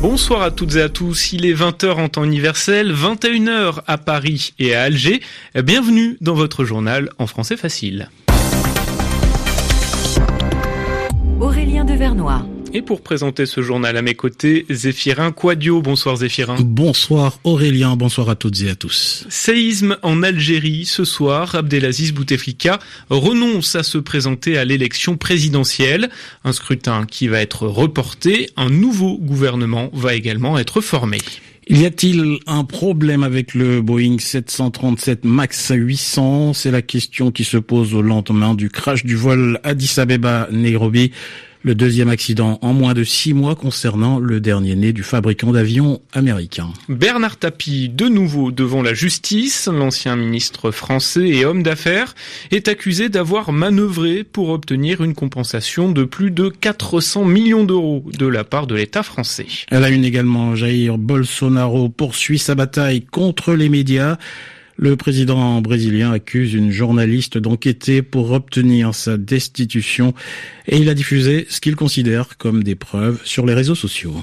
Bonsoir à toutes et à tous. Il est 20h en temps universel, 21h à Paris et à Alger. Bienvenue dans votre journal en français facile. Aurélien Devernois. Et pour présenter ce journal à mes côtés, Zéphirin Quadio. Bonsoir Zéphirin. Bonsoir Aurélien, bonsoir à toutes et à tous. Séisme en Algérie. Ce soir, Abdelaziz Bouteflika renonce à se présenter à l'élection présidentielle. Un scrutin qui va être reporté. Un nouveau gouvernement va également être formé. Y a-t-il un problème avec le Boeing 737 MAX 800 C'est la question qui se pose au lendemain du crash du vol Addis Abeba-Nairobi le deuxième accident en moins de six mois concernant le dernier né du fabricant d'avions américain. Bernard Tapie, de nouveau devant la justice, l'ancien ministre français et homme d'affaires, est accusé d'avoir manœuvré pour obtenir une compensation de plus de 400 millions d'euros de la part de l'État français. Elle a une également, Jair Bolsonaro poursuit sa bataille contre les médias. Le président brésilien accuse une journaliste d'enquêter pour obtenir sa destitution et il a diffusé ce qu'il considère comme des preuves sur les réseaux sociaux.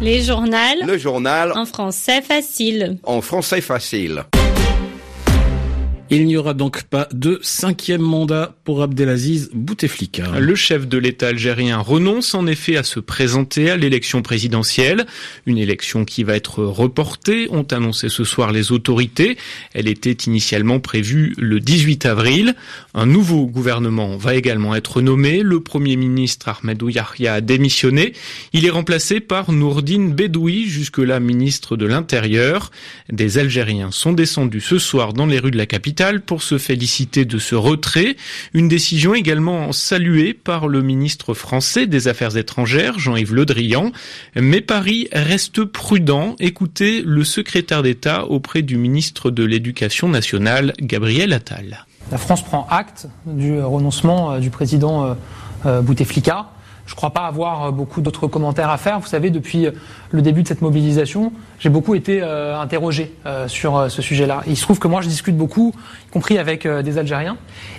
Les journaux. Le journal. En français facile. En français facile. Il n'y aura donc pas de cinquième mandat pour Abdelaziz Bouteflika. Le chef de l'État algérien renonce en effet à se présenter à l'élection présidentielle, une élection qui va être reportée, ont annoncé ce soir les autorités. Elle était initialement prévue le 18 avril. Un nouveau gouvernement va également être nommé. Le premier ministre Ahmedou Yahya a démissionné. Il est remplacé par Nourdine Bedoui, jusque-là ministre de l'Intérieur. Des Algériens sont descendus ce soir dans les rues de la capitale pour se féliciter de ce retrait. Une décision également saluée par le ministre français des Affaires étrangères, Jean-Yves Le Drian. Mais Paris reste prudent. Écoutez le secrétaire d'État auprès du ministre de l'Éducation nationale, Gabriel Attal. La France prend acte du renoncement euh, du président euh, euh, Bouteflika. Je ne crois pas avoir beaucoup d'autres commentaires à faire. Vous savez, depuis le début de cette mobilisation, j'ai beaucoup été euh, interrogé euh, sur euh, ce sujet-là. Il se trouve que moi, je discute beaucoup, y compris avec des Algériens,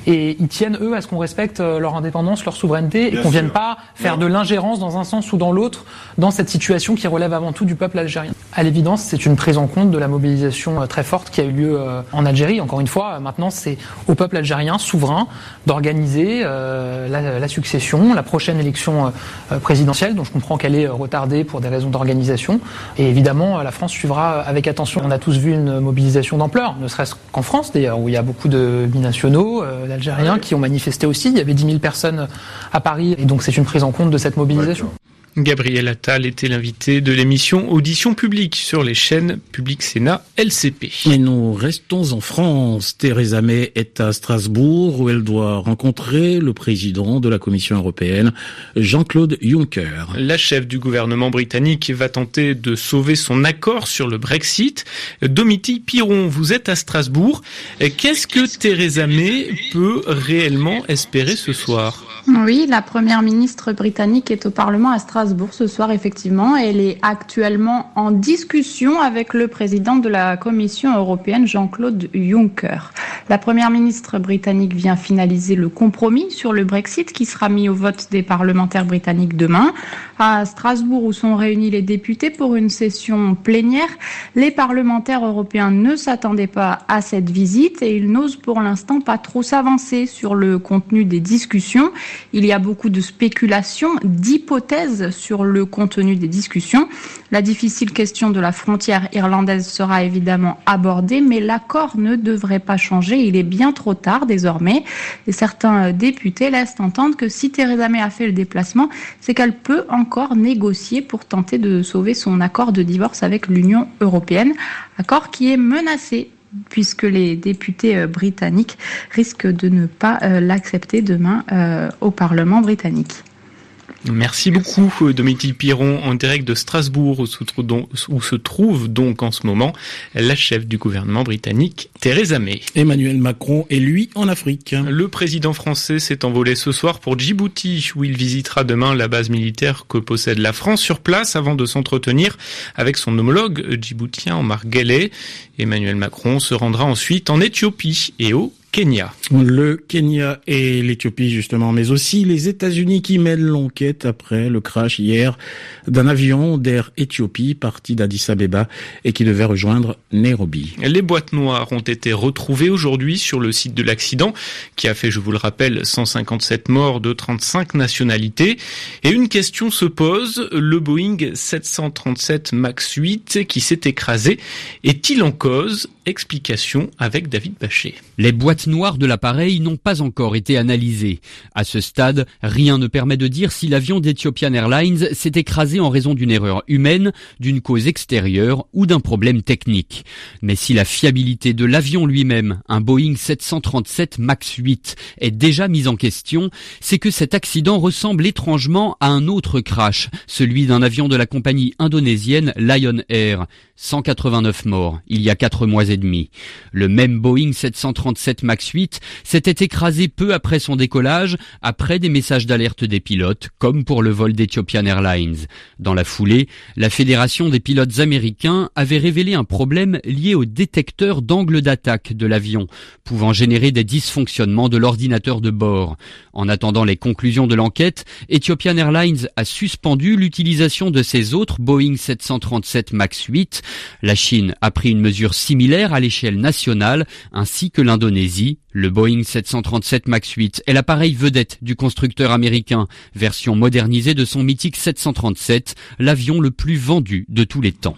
et ils tiennent, eux, à ce qu'on respecte leur indépendance, leur souveraineté, et qu'on ne vienne pas faire de l'ingérence dans un sens ou dans l'autre dans cette situation qui relève avant tout du peuple algérien. À l'évidence, c'est une prise en compte de la mobilisation très forte qui a eu lieu en Algérie. Encore une fois, maintenant, c'est au peuple algérien souverain d'organiser la, la, succession, la prochaine élection présidentielle, dont je comprends qu'elle est retardée pour des raisons d'organisation. Et évidemment, la France suivra avec attention. On a tous vu une mobilisation d'ampleur, ne serait-ce qu'en France d'ailleurs, où il y a beaucoup de binationaux, euh, d'Algériens qui ont manifesté aussi. Il y avait 10 000 personnes à Paris, et donc c'est une prise en compte de cette mobilisation. Gabriel Attal était l'invité de l'émission Audition publique sur les chaînes Public Sénat LCP. Et nous restons en France. Theresa May est à Strasbourg où elle doit rencontrer le président de la Commission européenne, Jean-Claude Juncker. La chef du gouvernement britannique va tenter de sauver son accord sur le Brexit. Domiti Piron, vous êtes à Strasbourg. Qu'est-ce que Theresa May peut réellement espérer ce soir? Oui, la première ministre britannique est au Parlement à Strasbourg ce soir, effectivement. Elle est actuellement en discussion avec le président de la Commission européenne, Jean-Claude Juncker. La première ministre britannique vient finaliser le compromis sur le Brexit qui sera mis au vote des parlementaires britanniques demain. À Strasbourg, où sont réunis les députés pour une session plénière, les parlementaires européens ne s'attendaient pas à cette visite et ils n'osent pour l'instant pas trop s'avancer sur le contenu des discussions. Il y a beaucoup de spéculations, d'hypothèses sur le contenu des discussions. La difficile question de la frontière irlandaise sera évidemment abordée, mais l'accord ne devrait pas changer. Il est bien trop tard désormais. Et certains députés laissent entendre que si Theresa May a fait le déplacement, c'est qu'elle peut encore négocier pour tenter de sauver son accord de divorce avec l'Union européenne, accord qui est menacé puisque les députés euh, britanniques risquent de ne pas euh, l'accepter demain euh, au Parlement britannique. Merci beaucoup Dominique Piron en direct de Strasbourg où se, trouve donc en ce moment la chef du gouvernement britannique Theresa May. Emmanuel Macron est lui en Afrique. Le président français s'est envolé ce soir pour Djibouti où il visitera demain la base militaire que possède la France sur place avant de s'entretenir avec son homologue djiboutien Omar Guelleh. Emmanuel Macron se rendra ensuite en Éthiopie et au Kenya. Le Kenya et l'Éthiopie justement, mais aussi les États-Unis qui mènent l'enquête après le crash hier d'un avion d'Air Éthiopie parti d'Addis Abeba et qui devait rejoindre Nairobi. Les boîtes noires ont été retrouvées aujourd'hui sur le site de l'accident qui a fait, je vous le rappelle, 157 morts de 35 nationalités. Et une question se pose, le Boeing 737 MAX 8 qui s'est écrasé est-il en cause? Explication avec David Bachet. Les boîtes noires de l'appareil n'ont pas encore été analysées. À ce stade, rien ne permet de dire si l'avion d'Ethiopian Airlines s'est écrasé en raison d'une erreur humaine, d'une cause extérieure ou d'un problème technique. Mais si la fiabilité de l'avion lui-même, un Boeing 737 MAX 8, est déjà mise en question, c'est que cet accident ressemble étrangement à un autre crash, celui d'un avion de la compagnie indonésienne Lion Air. 189 morts, il y a 4 mois Le même Boeing 737 MAX 8 s'était écrasé peu après son décollage, après des messages d'alerte des pilotes, comme pour le vol d'Ethiopian Airlines. Dans la foulée, la Fédération des pilotes américains avait révélé un problème lié au détecteur d'angle d'attaque de l'avion, pouvant générer des dysfonctionnements de l'ordinateur de bord. En attendant les conclusions de l'enquête, Ethiopian Airlines a suspendu l'utilisation de ses autres Boeing 737 MAX 8 la Chine a pris une mesure similaire à l'échelle nationale, ainsi que l'Indonésie. Le Boeing 737 MAX 8 est l'appareil vedette du constructeur américain, version modernisée de son mythique 737, l'avion le plus vendu de tous les temps.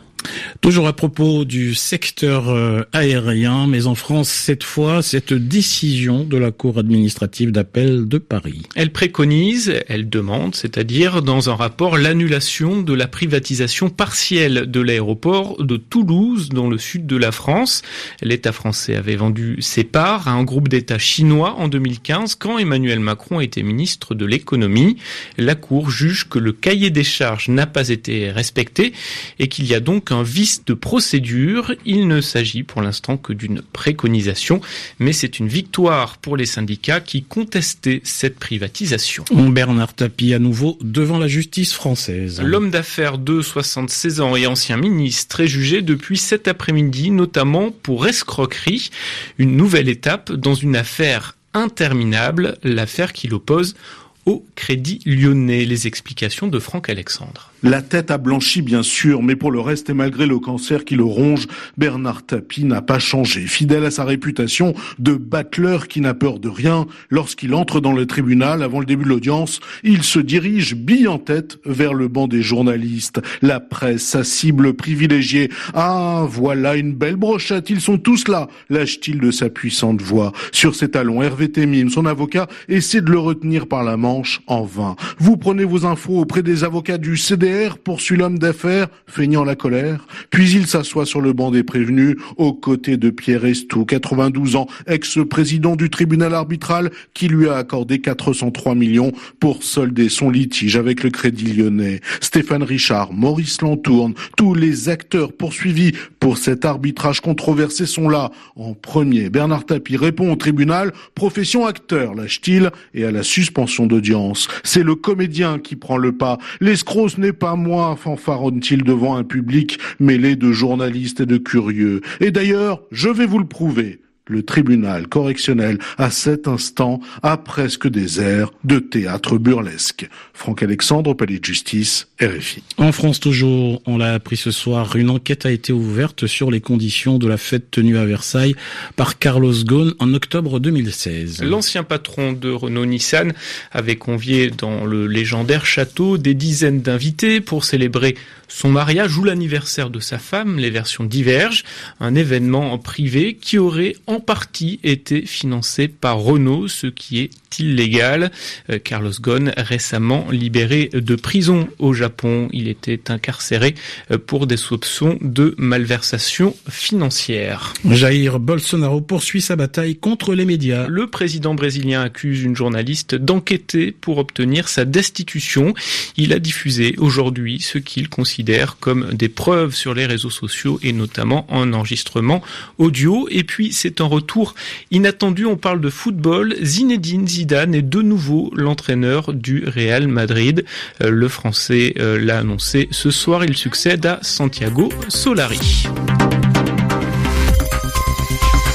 Toujours à propos du secteur euh, aérien, mais en France cette fois, cette décision de la Cour administrative d'appel de Paris. Elle préconise, elle demande, c'est-à-dire dans un rapport, l'annulation de la privatisation partielle de l'aéroport de Toulouse dans le sud de la France. L'État français avait vendu ses parts à un groupe d'États chinois en 2015 quand Emmanuel Macron était ministre de l'économie. La Cour juge que le cahier des charges n'a pas été respecté et qu'il y a donc vice de procédure. Il ne s'agit pour l'instant que d'une préconisation, mais c'est une victoire pour les syndicats qui contestaient cette privatisation. Bernard Tapie à nouveau devant la justice française. L'homme d'affaires de 76 ans et ancien ministre est jugé depuis cet après-midi, notamment pour escroquerie, une nouvelle étape dans une affaire interminable, l'affaire qui l'oppose au Crédit Lyonnais. Les explications de Franck Alexandre. La tête a blanchi bien sûr, mais pour le reste et malgré le cancer qui le ronge, Bernard Tapie n'a pas changé. Fidèle à sa réputation de battleur qui n'a peur de rien, lorsqu'il entre dans le tribunal avant le début de l'audience, il se dirige bille en tête vers le banc des journalistes. La presse, sa cible privilégiée. Ah, voilà une belle brochette, ils sont tous là, lâche-t-il de sa puissante voix. Sur ses talons, Hervé Temim, son avocat, essaie de le retenir par la manche en vain. Vous prenez vos infos auprès des avocats du CDR poursuit l'homme d'affaires, feignant la colère, puis il s'assoit sur le banc des prévenus, aux côtés de Pierre Estou, 92 ans, ex-président du tribunal arbitral, qui lui a accordé 403 millions pour solder son litige avec le Crédit Lyonnais. Stéphane Richard, Maurice Lantourne, tous les acteurs poursuivis pour cet arbitrage controversé sont là. En premier, Bernard Tapie répond au tribunal, profession acteur, lâche-t-il, et à la suspension d'audience. C'est le comédien qui prend le pas. L'escroc, n'est pas moi, fanfaronne-t-il devant un public mêlé de journalistes et de curieux. Et d'ailleurs, je vais vous le prouver. Le tribunal correctionnel, à cet instant, a presque des airs de théâtre burlesque. Franck Alexandre, palais de justice, RFI. En France toujours, on l'a appris ce soir, une enquête a été ouverte sur les conditions de la fête tenue à Versailles par Carlos Ghosn en octobre 2016. L'ancien patron de Renault-Nissan avait convié dans le légendaire château des dizaines d'invités pour célébrer son mariage ou l'anniversaire de sa femme, les versions divergent, un événement privé qui aurait en partie été financé par Renault, ce qui est illégal. Euh, Carlos Ghosn, récemment libéré de prison au Japon, il était incarcéré euh, pour des soupçons de malversation financière. Jair Bolsonaro poursuit sa bataille contre les médias. Le président brésilien accuse une journaliste d'enquêter pour obtenir sa destitution. Il a diffusé aujourd'hui ce qu'il considère comme des preuves sur les réseaux sociaux et notamment un enregistrement audio. Et puis c'est un retour inattendu. On parle de football. Zinedine Zidane est de nouveau l'entraîneur du Real Madrid. Euh, le Français euh, l'a annoncé ce soir. Il succède à Santiago Solari.